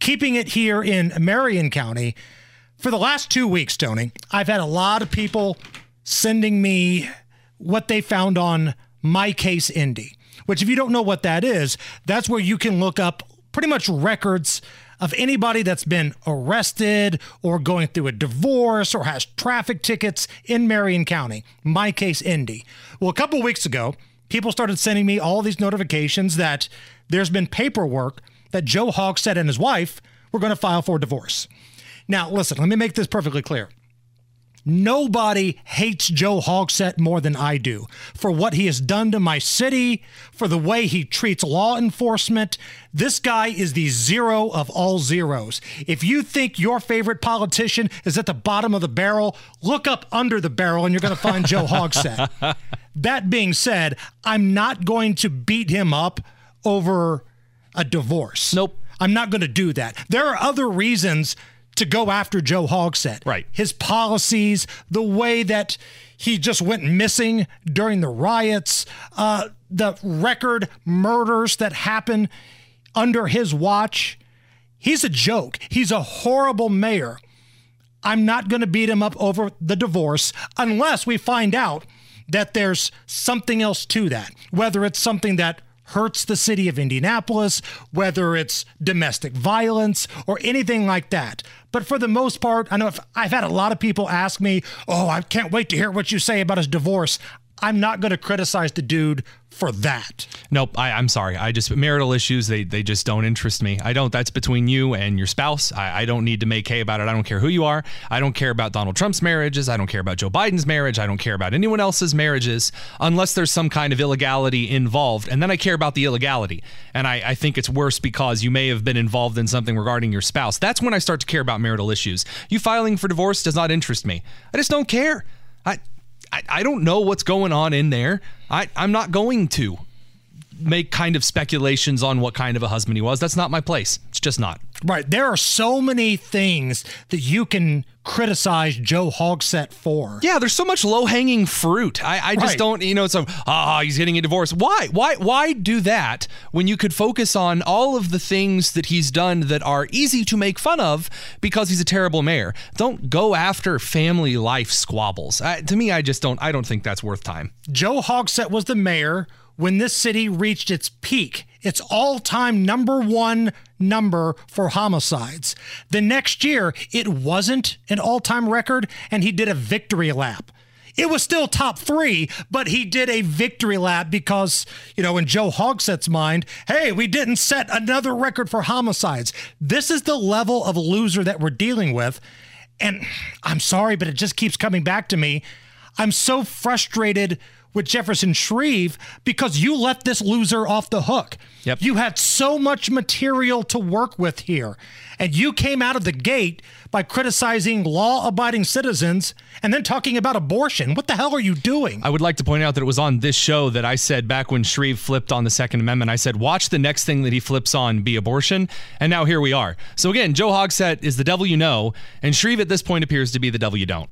keeping it here in Marion County, for the last two weeks, Tony, I've had a lot of people sending me what they found on My Case Indy, which, if you don't know what that is, that's where you can look up pretty much records of anybody that's been arrested or going through a divorce or has traffic tickets in Marion County. My Case Indy. Well, a couple weeks ago, people started sending me all these notifications that there's been paperwork that Joe Hogsett and his wife were going to file for divorce. Now, listen, let me make this perfectly clear. Nobody hates Joe Hogsett more than I do for what he has done to my city, for the way he treats law enforcement. This guy is the zero of all zeros. If you think your favorite politician is at the bottom of the barrel, look up under the barrel and you're going to find Joe Hogsett. That being said, I'm not going to beat him up over a divorce. Nope. I'm not going to do that. There are other reasons to go after Joe Hogsett. Right. His policies, the way that he just went missing during the riots, uh, the record murders that happened under his watch. He's a joke. He's a horrible mayor. I'm not going to beat him up over the divorce unless we find out that there's something else to that, whether it's something that hurts the city of Indianapolis, whether it's domestic violence or anything like that. But for the most part, I know if I've had a lot of people ask me, "Oh, I can't wait to hear what you say about his divorce." I'm not going to criticize the dude for that. Nope, I, I'm sorry. I just marital issues. They they just don't interest me. I don't. That's between you and your spouse. I, I don't need to make hay about it. I don't care who you are. I don't care about Donald Trump's marriages. I don't care about Joe Biden's marriage. I don't care about anyone else's marriages unless there's some kind of illegality involved. And then I care about the illegality. And I, I think it's worse because you may have been involved in something regarding your spouse. That's when I start to care about marital issues. You filing for divorce does not interest me. I just don't care. I I, I don't know what's going on in there. I, I'm not going to make kind of speculations on what kind of a husband he was. That's not my place. It's just not. Right. There are so many things that you can criticize Joe Hogsett for. Yeah, there's so much low hanging fruit. I, I just Right. don't, you know, it's a, ah, he's getting a divorce. Why? Why? Why do that when you could focus on all of the things that he's done that are easy to make fun of because he's a terrible mayor? Don't go after family life squabbles. I, to me, I just don't. I don't think that's worth time. Joe Hogsett was the mayor when this city reached its peak, its all time number one number for homicides. The next year, it wasn't an all time record, and he did a victory lap. It was still top three, but he did a victory lap because, you know, in Joe Hogsett's mind, hey, we didn't set another record for homicides. This is the level of loser that we're dealing with. And I'm sorry, but it just keeps coming back to me. I'm so frustrated with Jefferson Shreve because you let this loser off the hook. Yep. You had so much material to work with here, and you came out of the gate by criticizing law abiding citizens and then talking about abortion. What the hell are you doing? I would like to point out that it was on this show that I said back when Shreve flipped on the Second Amendment, I said, watch the next thing that he flips on be abortion. And now here we are. So again, Joe Hogsett is the devil you know, and Shreve at this point appears to be the devil you don't.